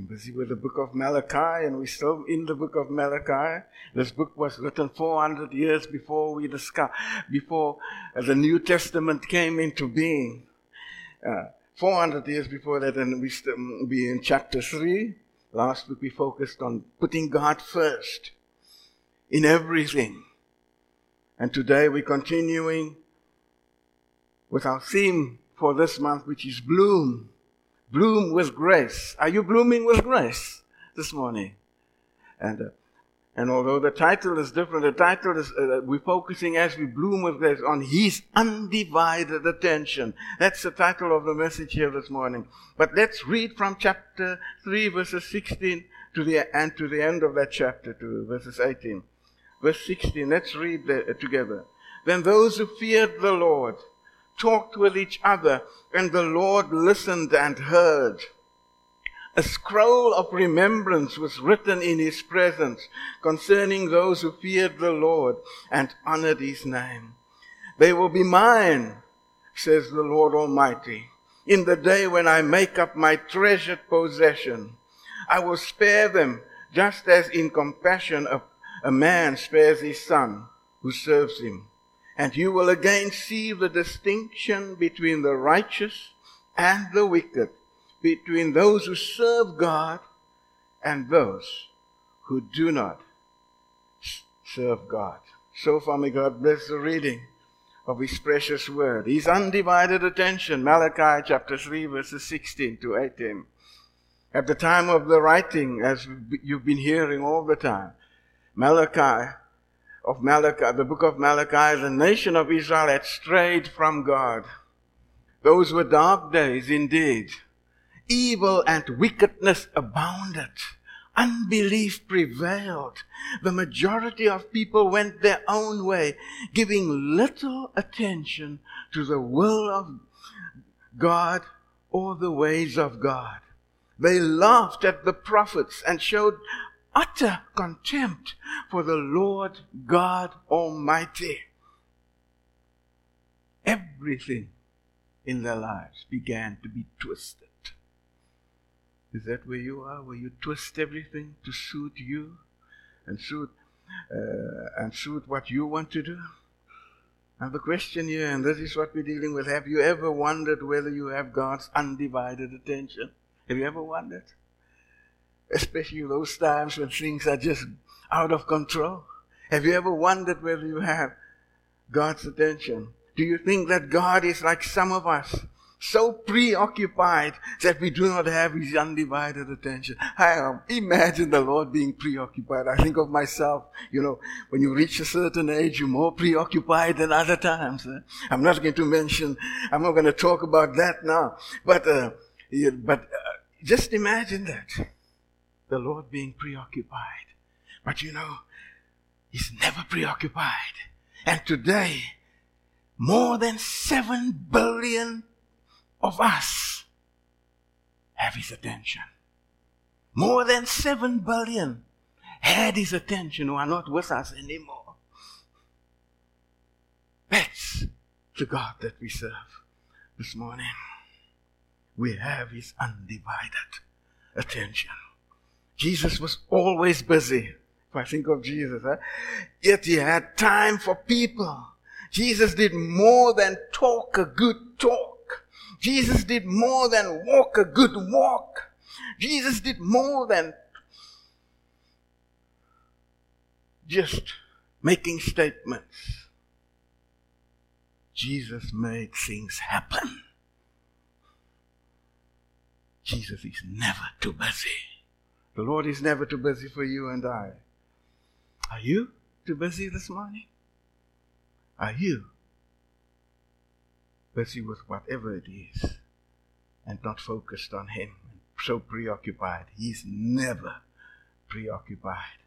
been busy with the book of Malachi, and we're still in the book of Malachi. This book was written 400 years before we discover, before the New Testament came into being. Uh, 400 years before that, and we still be in chapter 3. Last week we focused on putting God first in everything. And today we're continuing with our theme for this month, which is bloom. Bloom with grace. Are you blooming with grace this morning? And, uh, and although the title is different, the title is, uh, we're focusing as we bloom with grace on His undivided attention. That's the title of the message here this morning. But let's read from chapter 3, verses 16 to the, and to the end of that chapter, to verses 18. Verse 16, let's read the, uh, together. Then those who feared the Lord talked with each other, and the Lord listened and heard. A scroll of remembrance was written in his presence concerning those who feared the Lord and honored his name. They will be mine, says the Lord Almighty, in the day when I make up my treasured possession. I will spare them just as in compassion a, a man spares his son who serves him. And you will again see the distinction between the righteous and the wicked, between those who serve God and those who do not serve God. So far, may God bless the reading of His precious word. His undivided attention, Malachi chapter 3, verses 16 to 18. At the time of the writing, as you've been hearing all the time, Malachi of Malachi, the book of Malachi, the nation of Israel had strayed from God. Those were dark days indeed. Evil and wickedness abounded. Unbelief prevailed. The majority of people went their own way, giving little attention to the will of God or the ways of God. They laughed at the prophets and showed utter contempt for the Lord God Almighty. Everything in their lives began to be twisted. Is that where you are? Where you twist everything to suit you and suit uh, and suit what you want to do? Now the question here, and this is what we're dealing with: Have you ever wondered whether you have God's undivided attention? Have you ever wondered? Especially those times when things are just out of control? Have you ever wondered whether you have God's attention? Do you think that God is like some of us, so preoccupied that we do not have His undivided attention? I um, imagine the Lord being preoccupied. I think of myself, you know, when you reach a certain age, you're more preoccupied than other times. Eh? I'm not going to mention, I'm not going to talk about that now, but, uh, but uh, just imagine that the Lord being preoccupied. But you know, He's never preoccupied. And today, more than seven billion of us have His attention. More than seven billion had His attention who are not with us anymore. That's the God that we serve this morning. We have His undivided attention. Jesus was always busy. If I think of Jesus, huh? yet he had time for people. Jesus did more than talk a good talk. Jesus did more than walk a good walk. Jesus did more than just making statements. Jesus made things happen. Jesus is never too busy. The Lord is never too busy for you and I. Are you too busy this morning? Are you busy with whatever it is and not focused on Him? So preoccupied. He's never preoccupied.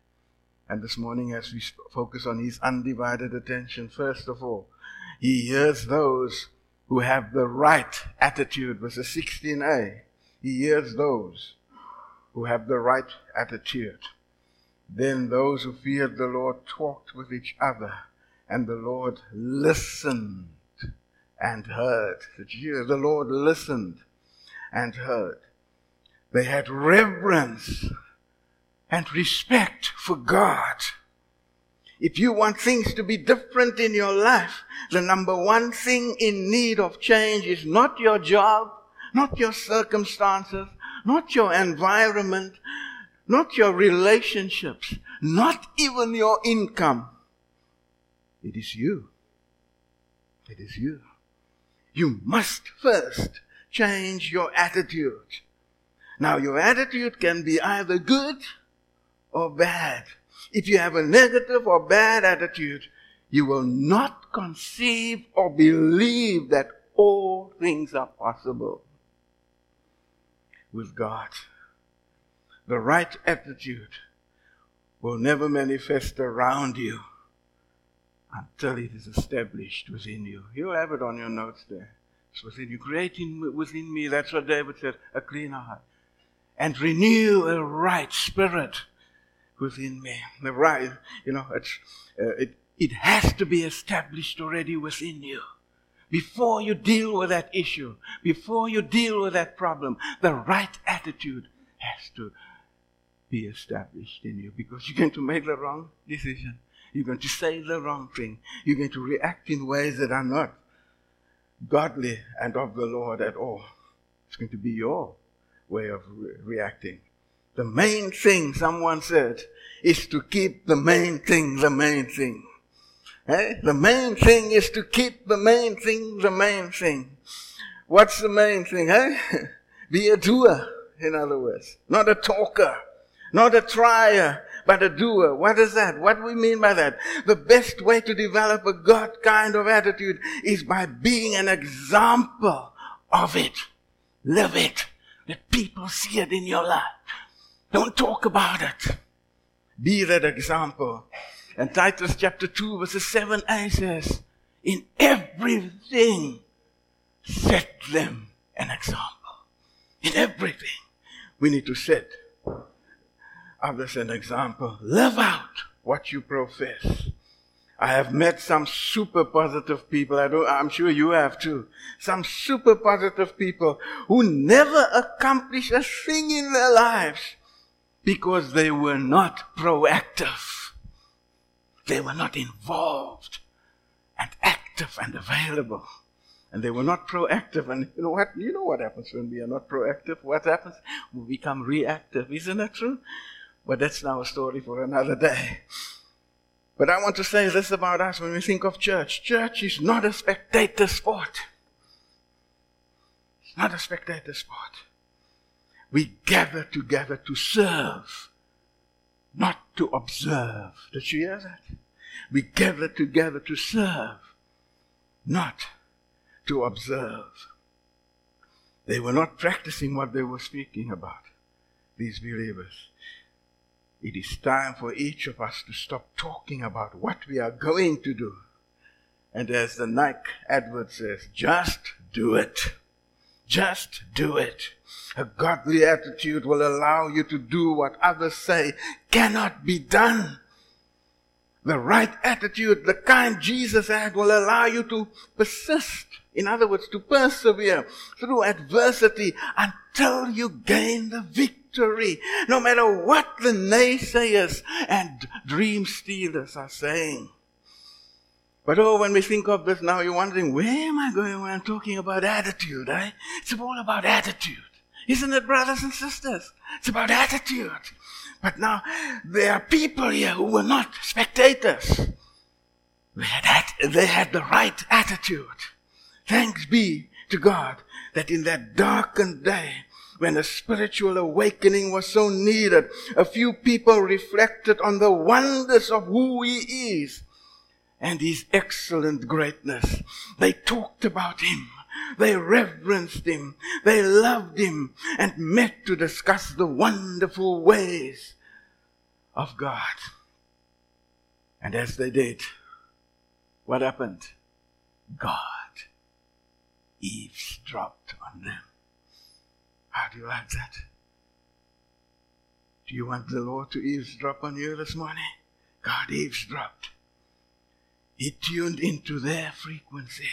And this morning, as we focus on His undivided attention, first of all, He hears those who have the right attitude. Verse 16a. He hears those who have the right attitude. Then those who feared the Lord talked with each other, and the Lord listened and heard. The Lord listened and heard. They had reverence and respect for God. If you want things to be different in your life, the number one thing in need of change is not your job, not your circumstances, not your environment, not your relationships, not even your income. It is you. It is you. You must first change your attitude. Now, your attitude can be either good or bad. If you have a negative or bad attitude, you will not conceive or believe that all things are possible with God. The right attitude will never manifest around you until it is established within you. You'll have it on your notes there. It's within you. Creating within me, that's what David said, a clean heart. And renew a right spirit within me. The right, you know, uh, it, it has to be established already within you. Before you deal with that issue, before you deal with that problem, the right attitude has to be established in you because you're going to make the wrong decision. You're going to say the wrong thing. You're going to react in ways that are not godly and of the Lord at all. It's going to be your way of re- reacting. The main thing, someone said, is to keep the main thing the main thing. Eh? The main thing is to keep the main thing the main thing. What's the main thing, eh? Be a doer, in other words. Not a talker. Not a trier, but a doer. What is that? What do we mean by that? The best way to develop a God kind of attitude is by being an example of it. Live it. Let people see it in your life. Don't talk about it. Be that example. And Titus chapter 2 verses 7a says, in everything, set them an example. In everything, we need to set others an example. Live out what you profess. I have met some super positive people. I don't, I'm sure you have too. Some super positive people who never accomplish a thing in their lives because they were not proactive. They were not involved and active and available. And they were not proactive. And you know what? You know what happens when we are not proactive? What happens? We become reactive. Isn't that true? But that's now a story for another day. But I want to say this about us when we think of church. Church is not a spectator sport. It's not a spectator sport. We gather together to serve, not to observe. Did you hear that? We gather together to serve, not to observe. They were not practicing what they were speaking about, these believers. It is time for each of us to stop talking about what we are going to do. And as the Nike advert says, just do it. Just do it. A godly attitude will allow you to do what others say cannot be done. The right attitude, the kind Jesus had, will allow you to persist. In other words, to persevere through adversity until you gain the victory. No matter what the naysayers and dream stealers are saying. But oh, when we think of this now, you're wondering, where am I going when I'm talking about attitude, eh? It's all about attitude. Isn't it, brothers and sisters? It's about attitude. But now, there are people here who were not spectators. They had, they had the right attitude. Thanks be to God that in that darkened day, when a spiritual awakening was so needed, a few people reflected on the wonders of who He is and his excellent greatness. They talked about him. They reverenced him. They loved him and met to discuss the wonderful ways of God. And as they did, what happened? God eavesdropped on them. How do you like that? Do you want the Lord to eavesdrop on you this morning? God eavesdropped. He tuned into their frequency.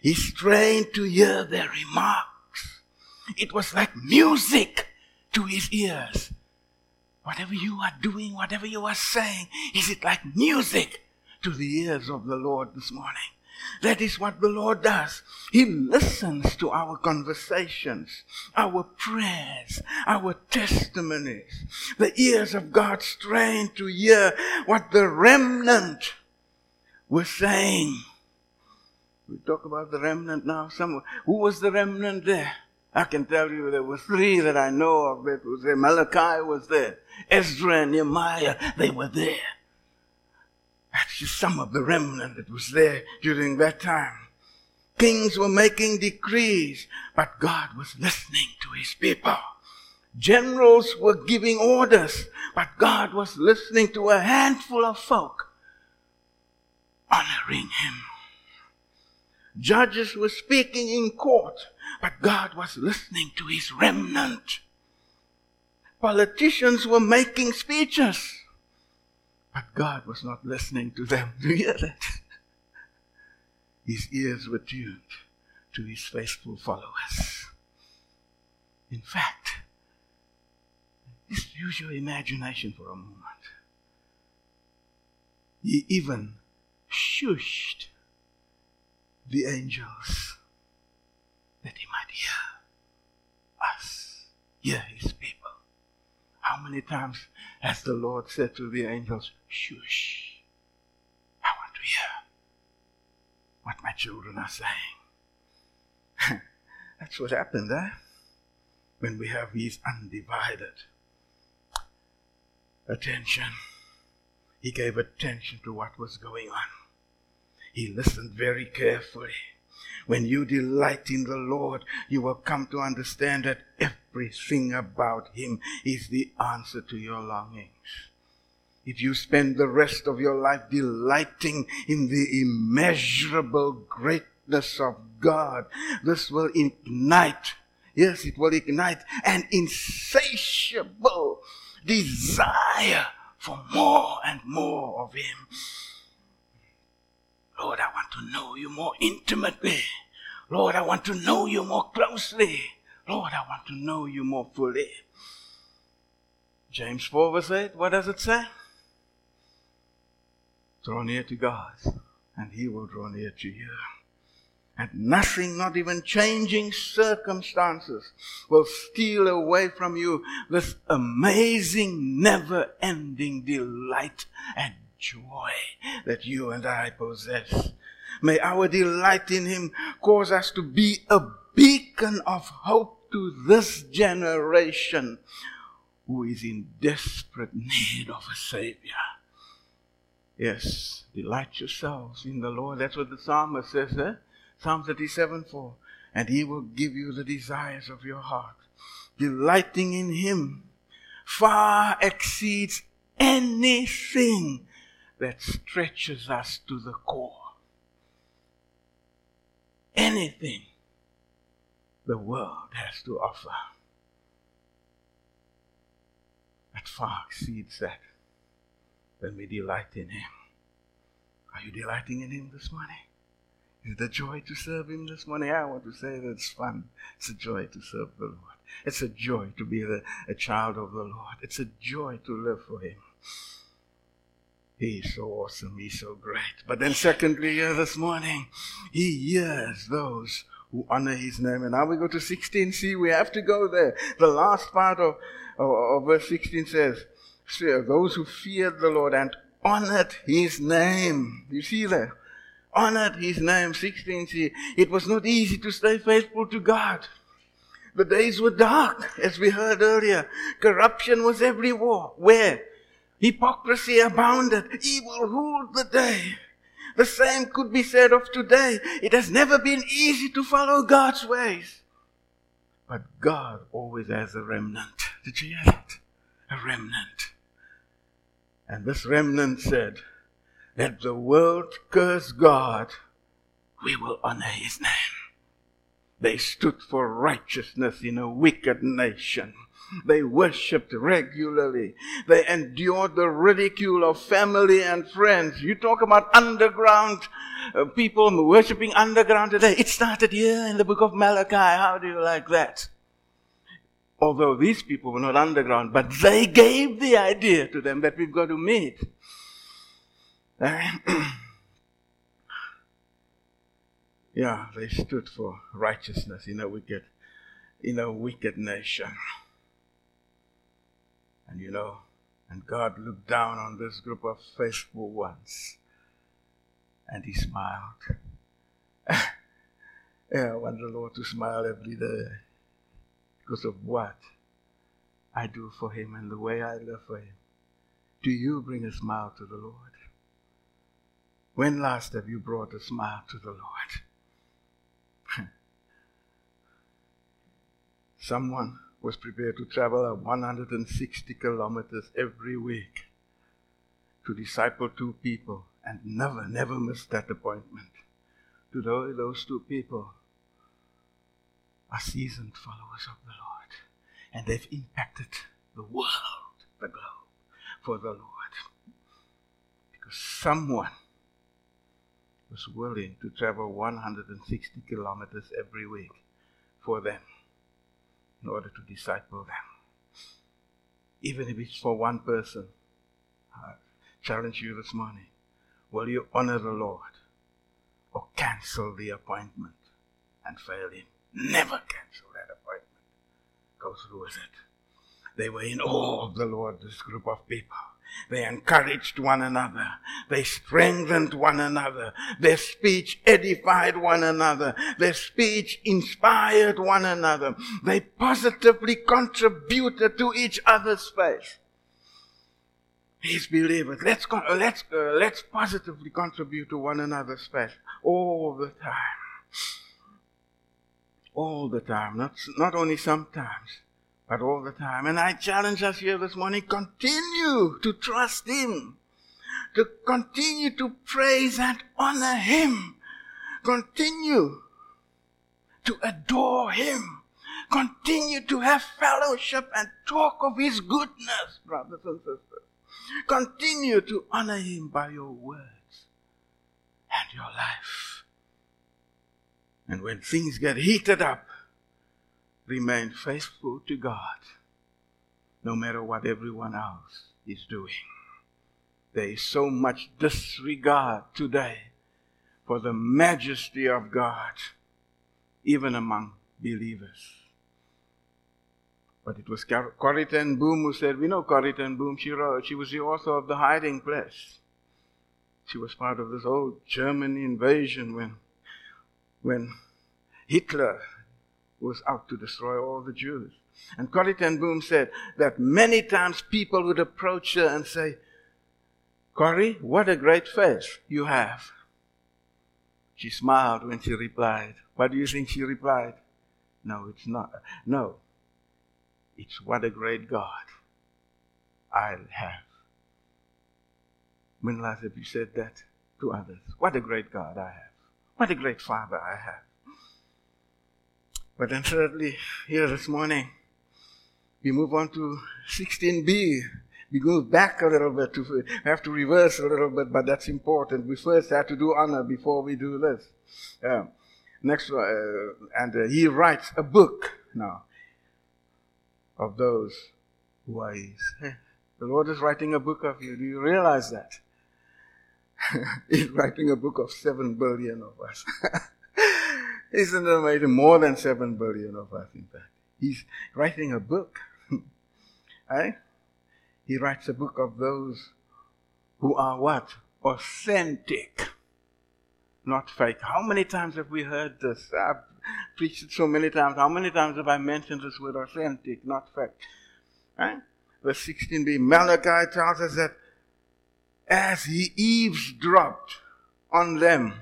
He strained to hear their remarks. It was like music to his ears? Whatever you are doing, whatever you are saying, is it like music to the ears of the Lord this morning? That is what the Lord does. He listens to our conversations, our prayers, our testimonies. The ears of God strain to hear what the remnant were saying. We talk about the remnant now. Some, who was the remnant there? I can tell you there were three that I know of that was there. Malachi was there. Ezra and Nehemiah, they were there. That's just some of the remnant that was there during that time. Kings were making decrees, but God was listening to his people. Generals were giving orders, but God was listening to a handful of folk, honoring him. Judges were speaking in court, but God was listening to his remnant. Politicians were making speeches, but God was not listening to them. Do you hear that? His ears were tuned to his faithful followers. In fact, just use your imagination for a moment. He even shushed the angels that he might hear us, hear his people. How many times has the Lord said to the angels, Shush, I want to hear what my children are saying? That's what happened there eh? when we have his undivided attention. He gave attention to what was going on. He listened very carefully. When you delight in the Lord, you will come to understand that everything about Him is the answer to your longings. If you spend the rest of your life delighting in the immeasurable greatness of God, this will ignite, yes, it will ignite an insatiable desire for more and more of Him. Lord, I want to know you more intimately. Lord, I want to know you more closely. Lord, I want to know you more fully. James 4 verse 8, what does it say? Draw near to God, and He will draw near to you. And nothing, not even changing circumstances, will steal away from you this amazing, never ending delight and joy that you and I possess. May our delight in Him cause us to be a beacon of hope to this generation who is in desperate need of a Savior. Yes, delight yourselves in the Lord. That's what the psalmist says, eh? Psalm 37 4. And He will give you the desires of your heart. Delighting in Him far exceeds anything that stretches us to the core. Anything the world has to offer that far exceeds that when we delight in Him. Are you delighting in Him this morning? Is it a joy to serve Him this morning? I want to say that it's fun. It's a joy to serve the Lord. It's a joy to be the, a child of the Lord. It's a joy to live for Him. He's so awesome. He's so great. But then, secondly, here this morning, he hears those who honor his name. And now we go to 16c. We have to go there. The last part of, of, of verse 16 says, Those who feared the Lord and honored his name. You see that? Honored his name. 16c. It was not easy to stay faithful to God. The days were dark, as we heard earlier. Corruption was everywhere. Where? Hypocrisy abounded. Evil ruled the day. The same could be said of today. It has never been easy to follow God's ways. But God always has a remnant. Did you hear that? A remnant. And this remnant said, Let the world curse God, we will honor his name. They stood for righteousness in a wicked nation. They worshipped regularly. They endured the ridicule of family and friends. You talk about underground uh, people worshiping underground today. It started here in the book of Malachi. How do you like that? Although these people were not underground, but they gave the idea to them that we've got to meet. yeah, they stood for righteousness in a wicked, in a wicked nation. And you know, and God looked down on this group of faithful ones and he smiled. yeah, I want the Lord to smile every day because of what I do for him and the way I live for him. Do you bring a smile to the Lord? When last have you brought a smile to the Lord? Someone was prepared to travel 160 kilometers every week to disciple two people and never, never miss that appointment. To those two people are seasoned followers of the Lord, and they've impacted the world, the globe, for the Lord. Because someone was willing to travel 160 kilometers every week for them in order to disciple them. Even if it's for one person. I challenge you this morning. Will you honor the Lord or cancel the appointment and fail Him? Never cancel that appointment. Go through with it. They were in awe of the Lord, this group of people. They encouraged one another. They strengthened one another. Their speech edified one another. Their speech inspired one another. They positively contributed to each other's faith. These believers, let's, let's, uh, let's positively contribute to one another's faith all the time. All the time, not, not only sometimes but all the time. And I challenge us here this morning, continue to trust Him, to continue to praise and honor Him, continue to adore Him, continue to have fellowship and talk of His goodness, brothers and sisters. Continue to honor Him by your words and your life. And when things get heated up, remain faithful to God no matter what everyone else is doing. There is so much disregard today for the majesty of God, even among believers. But it was Corrie ten Boom who said, we know Corrie ten Boom, she wrote, she was the author of The Hiding Place. She was part of this old German invasion when, when Hitler was out to destroy all the Jews. And Corrie ten Boom said that many times people would approach her and say, Corrie, what a great face you have. She smiled when she replied. What do you think she replied? No, it's not. No, it's what a great God I have. When you said that to others? What a great God I have. What a great Father I have. But then thirdly, here this morning, we move on to 16b. We go back a little bit to, we have to reverse a little bit, but that's important. We first have to do honor before we do this. Yeah. Next, uh, and uh, he writes a book now of those who are his. The Lord is writing a book of you. Do you realize that? He's writing a book of seven billion of us. Isn't it amazing? More than 7 billion of us, in fact. He's writing a book. eh? He writes a book of those who are what? Authentic, not fake. How many times have we heard this? I've preached it so many times. How many times have I mentioned this word authentic, not fake? Right? Verse 16b, Malachi tells us that as he eavesdropped on them,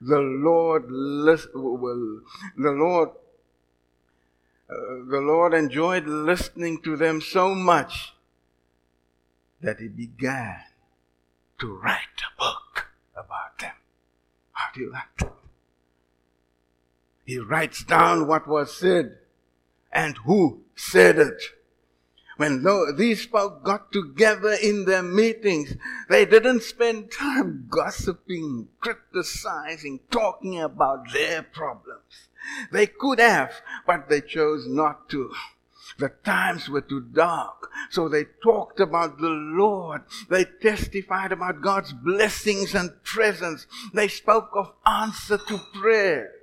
the Lord will, the Lord uh, the Lord enjoyed listening to them so much that he began to write a book about them. How do you like that? He writes down what was said and who said it when these folk got together in their meetings, they didn't spend time gossiping, criticizing, talking about their problems. They could have, but they chose not to. The times were too dark. So they talked about the Lord. They testified about God's blessings and presence. They spoke of answer to prayer.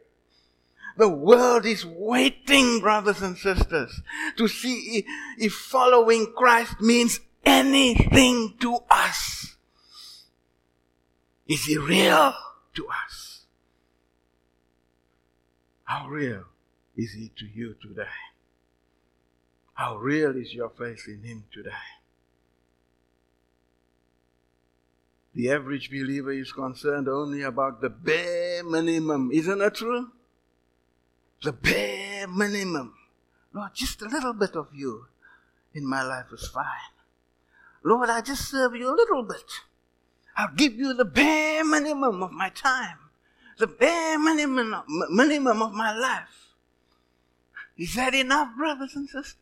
The world is waiting, brothers and sisters, to see if following Christ means anything to us. Is he real to us? How real is he to you today? How real is your faith in him today? The average believer is concerned only about the bare minimum. Isn't that true? The bare minimum. Lord, just a little bit of you in my life is fine. Lord, I just serve you a little bit. I'll give you the bare minimum of my time, the bare minimum, minimum of my life. Is that enough, brothers and sisters?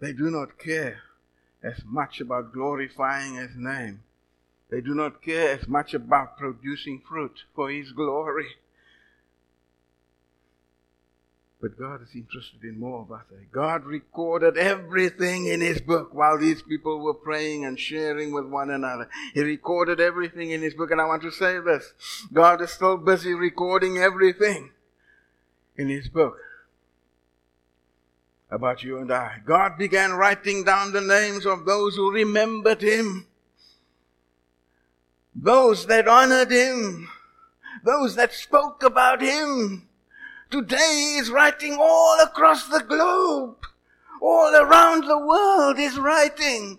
They do not care as much about glorifying His name. They do not care as much about producing fruit for His glory. But God is interested in more of us. Eh? God recorded everything in His book while these people were praying and sharing with one another. He recorded everything in His book. And I want to say this God is still busy recording everything in His book about you and I. God began writing down the names of those who remembered Him, those that honored Him, those that spoke about Him. Today He's writing all across the globe. All around the world He's writing.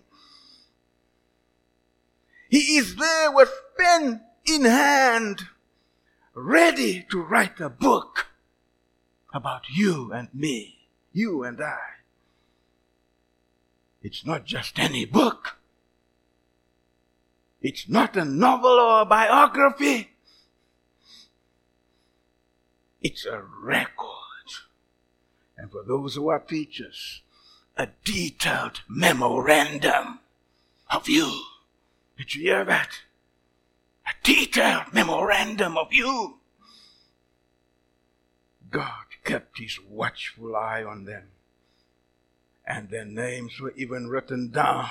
He is there with pen in hand, ready to write a book about you and me, you and I. It's not just any book. It's not a novel or a biography. It's a record. And for those who are teachers, a detailed memorandum of you. Did you hear that? A detailed memorandum of you. God kept his watchful eye on them. And their names were even written down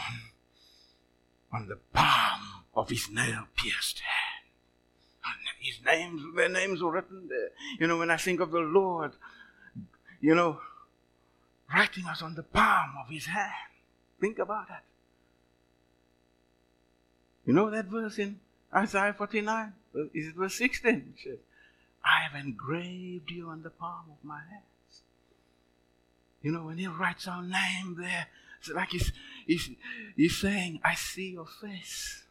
on the palm of his nail pierced hand. Names, their names were written there. You know, when I think of the Lord, you know, writing us on the palm of his hand. Think about that. You know that verse in Isaiah 49? Is it verse 16? It says, I have engraved you on the palm of my hands. You know, when he writes our name there, it's like he's, he's, he's saying, I see your face.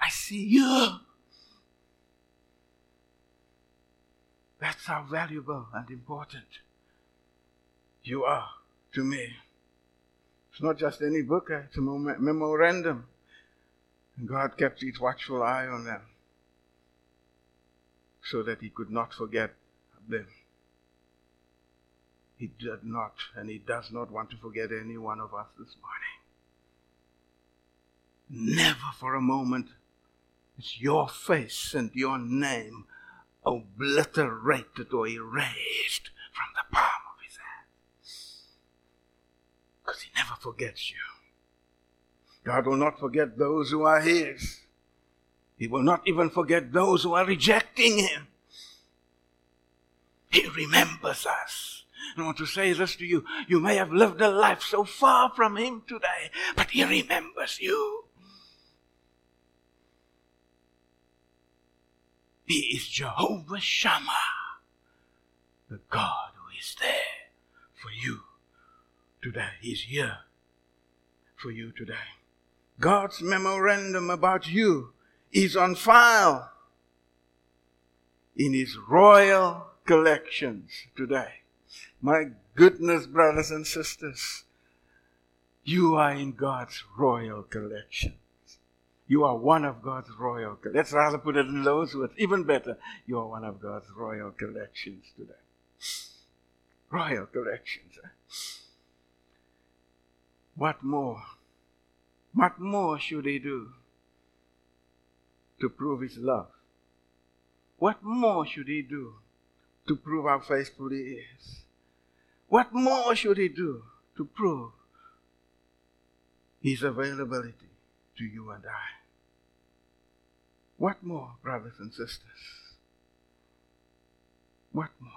I see you. That's how valuable and important you are to me. It's not just any book, eh? it's a memorandum. And God kept his watchful eye on them so that he could not forget them. He did not, and he does not want to forget any one of us this morning. Never for a moment is your face and your name Oh, obliterated or erased from the palm of his hand. Because he never forgets you. God will not forget those who are his. He will not even forget those who are rejecting him. He remembers us. I want to say this to you. You may have lived a life so far from him today, but he remembers you. He is Jehovah Shammah, the God who is there for you today. He's here for you today. God's memorandum about you is on file in his royal collections today. My goodness, brothers and sisters, you are in God's royal collection. You are one of God's royal. Let's rather put it in those words. Even better, you are one of God's royal collections today. Royal collections. Eh? What more? What more should he do to prove his love? What more should he do to prove how faithful he is? What more should he do to prove his availability to you and I? What more, brothers and sisters? What more?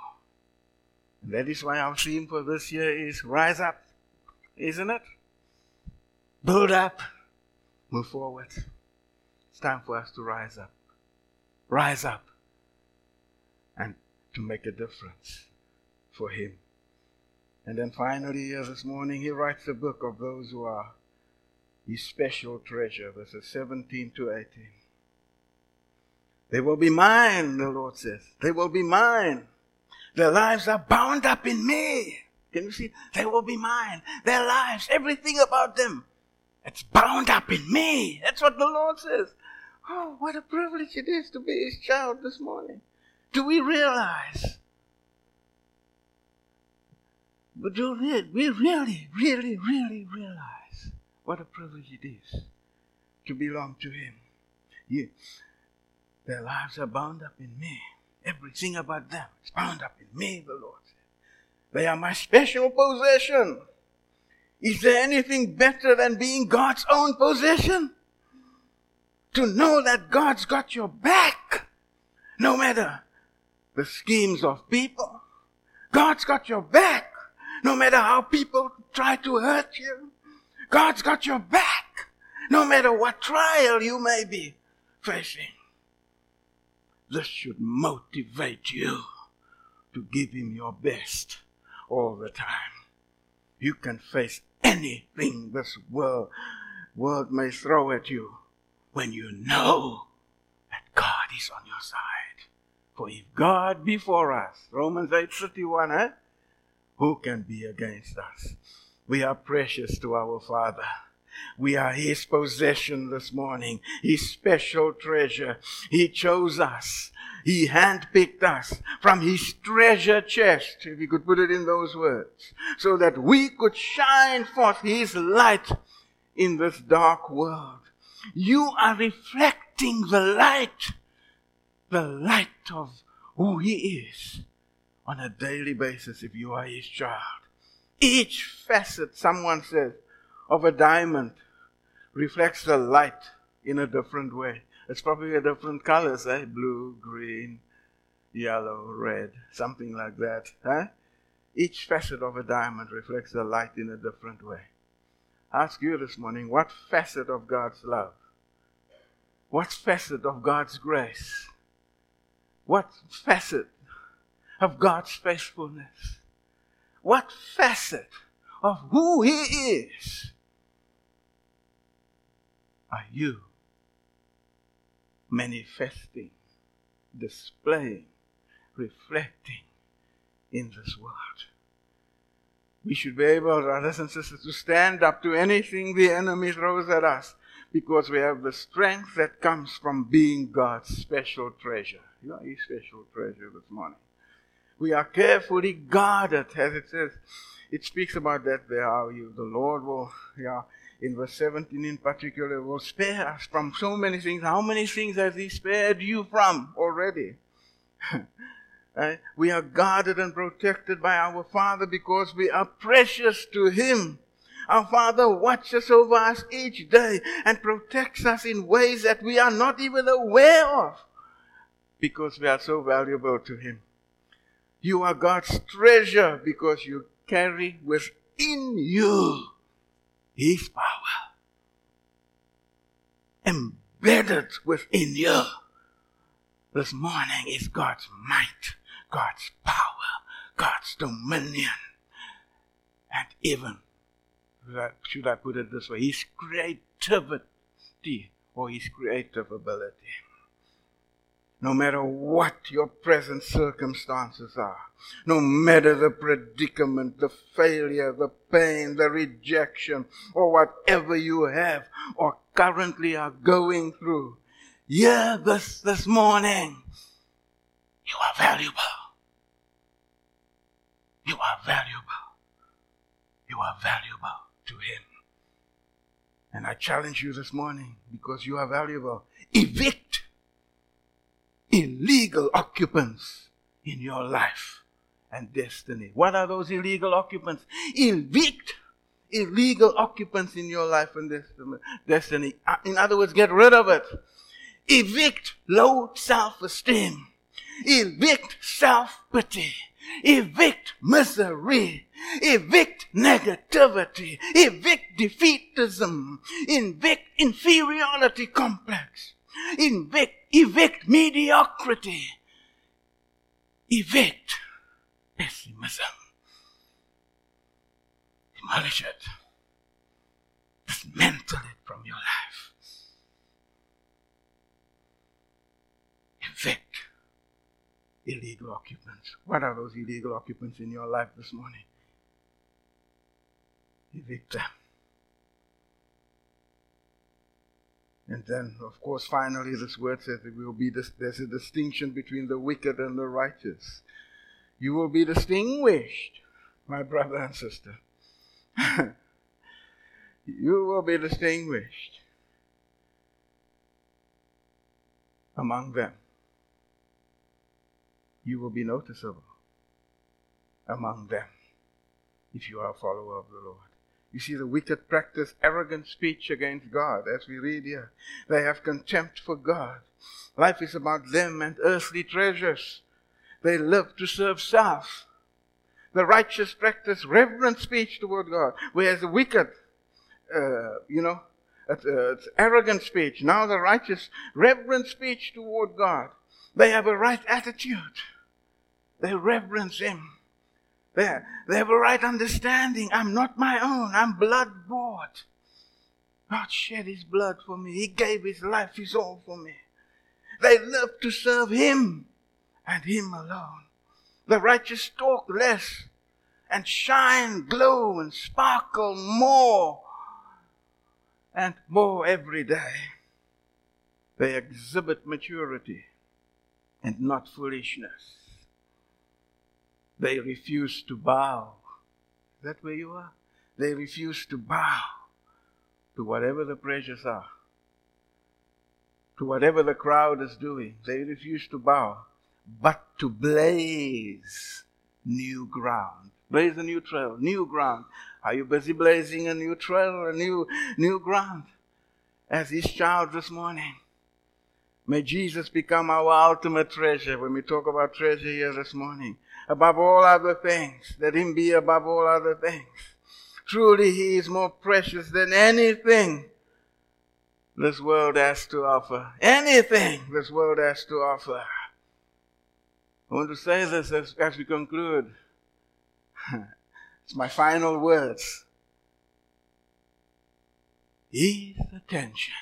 And that is why our theme for this year is rise up, isn't it? Build up, move forward. It's time for us to rise up. Rise up and to make a difference for Him. And then finally, here this morning, He writes a book of those who are His special treasure, verses 17 to 18. They will be mine, the Lord says. They will be mine. Their lives are bound up in me. Can you see? They will be mine. Their lives, everything about them, it's bound up in me. That's what the Lord says. Oh, what a privilege it is to be His child this morning. Do we realize? But do we really, really, really realize what a privilege it is to belong to Him? You, their lives are bound up in me. Everything about them is bound up in me, the Lord said. They are my special possession. Is there anything better than being God's own possession? To know that God's got your back, no matter the schemes of people. God's got your back, no matter how people try to hurt you. God's got your back, no matter what trial you may be facing. This should motivate you to give Him your best all the time. You can face anything this world, world may throw at you when you know that God is on your side. For if God be for us, Romans 8 31, eh? who can be against us? We are precious to our Father. We are His possession this morning, His special treasure. He chose us. He handpicked us from His treasure chest, if you could put it in those words, so that we could shine forth His light in this dark world. You are reflecting the light, the light of who He is on a daily basis if you are His child. Each facet, someone says, of a diamond reflects the light in a different way. It's probably a different colors, eh? Blue, green, yellow, red, something like that. Eh? Each facet of a diamond reflects the light in a different way. I ask you this morning, what facet of God's love? What facet of God's grace? What facet of God's faithfulness? What facet of who He is are you manifesting, displaying, reflecting in this world? We should be able, brothers and sisters, to stand up to anything the enemy throws at us because we have the strength that comes from being God's special treasure. You are His special treasure this morning. We are carefully guarded, as it says. It speaks about that there. How you, the Lord will, yeah, in verse 17 in particular, will spare us from so many things. How many things has He spared you from already? right? Eh? We are guarded and protected by our Father because we are precious to Him. Our Father watches over us each day and protects us in ways that we are not even aware of because we are so valuable to Him. You are God's treasure because you carry within you his power embedded within you. This morning is God's might, God's power, God's dominion, and even, should I put it this way, His creativity or His creative ability no matter what your present circumstances are, no matter the predicament, the failure, the pain, the rejection, or whatever you have or currently are going through, yeah, this, this morning, you are valuable. You are valuable. You are valuable to Him. And I challenge you this morning because you are valuable. Evict illegal occupants in your life and destiny. What are those illegal occupants? Evict illegal occupants in your life and destiny. Uh, in other words, get rid of it. Evict low self-esteem. Evict self-pity. Evict misery. Evict negativity. Evict defeatism. Evict inferiority complex. Evict, evict mediocrity. Evict pessimism. Demolish it. Dismantle it from your life. Evict illegal occupants. What are those illegal occupants in your life this morning? Evict them. And then, of course, finally, this word says it will be this, there's a distinction between the wicked and the righteous. You will be distinguished, my brother and sister. you will be distinguished among them. You will be noticeable among them if you are a follower of the Lord. You see, the wicked practice arrogant speech against God, as we read here. They have contempt for God. Life is about them and earthly treasures. They live to serve self. The righteous practice reverent speech toward God, whereas the wicked, uh, you know, it's, uh, it's arrogant speech. Now the righteous, reverent speech toward God. They have a right attitude. They reverence Him. They, they have a right understanding. I'm not my own. I'm blood bought. God shed His blood for me. He gave His life, His all for me. They live to serve Him and Him alone. The righteous talk less and shine, glow, and sparkle more and more every day. They exhibit maturity and not foolishness. They refuse to bow. Is that where you are? They refuse to bow to whatever the pressures are, to whatever the crowd is doing. They refuse to bow but to blaze new ground. Blaze a new trail, new ground. Are you busy blazing a new trail, a new, new ground? As his child this morning. May Jesus become our ultimate treasure when we talk about treasure here this morning. Above all other things, let him be above all other things. Truly, he is more precious than anything this world has to offer. Anything this world has to offer. I want to say this as, as we conclude. it's my final words. His attention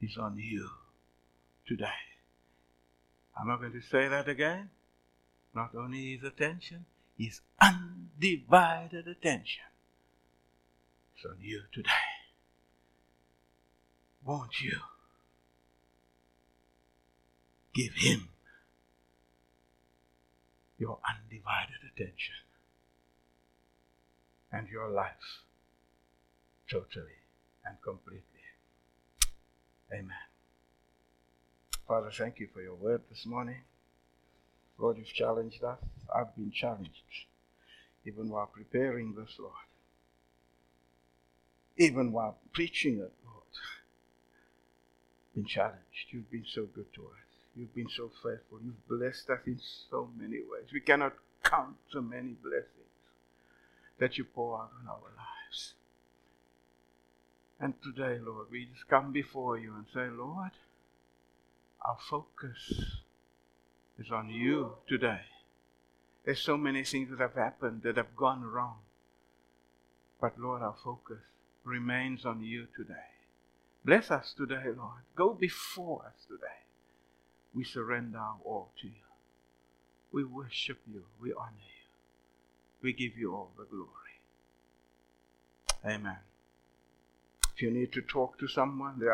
is on you today. I'm not going to say that again. Not only his attention, his undivided attention is on you today. Won't you give him your undivided attention and your life totally and completely. Amen. Father, thank you for your word this morning. Lord, you've challenged us. I've been challenged even while preparing this, Lord. Even while preaching it, Lord. Been challenged. You've been so good to us. You've been so faithful. You've blessed us in so many ways. We cannot count the many blessings that you pour out on our lives. And today, Lord, we just come before you and say, Lord, our focus is on you today. There's so many things that have happened that have gone wrong. But Lord, our focus remains on you today. Bless us today, Lord. Go before us today we surrender our all to you. We worship you. We honor you. We give you all the glory. Amen. If you need to talk to someone, there are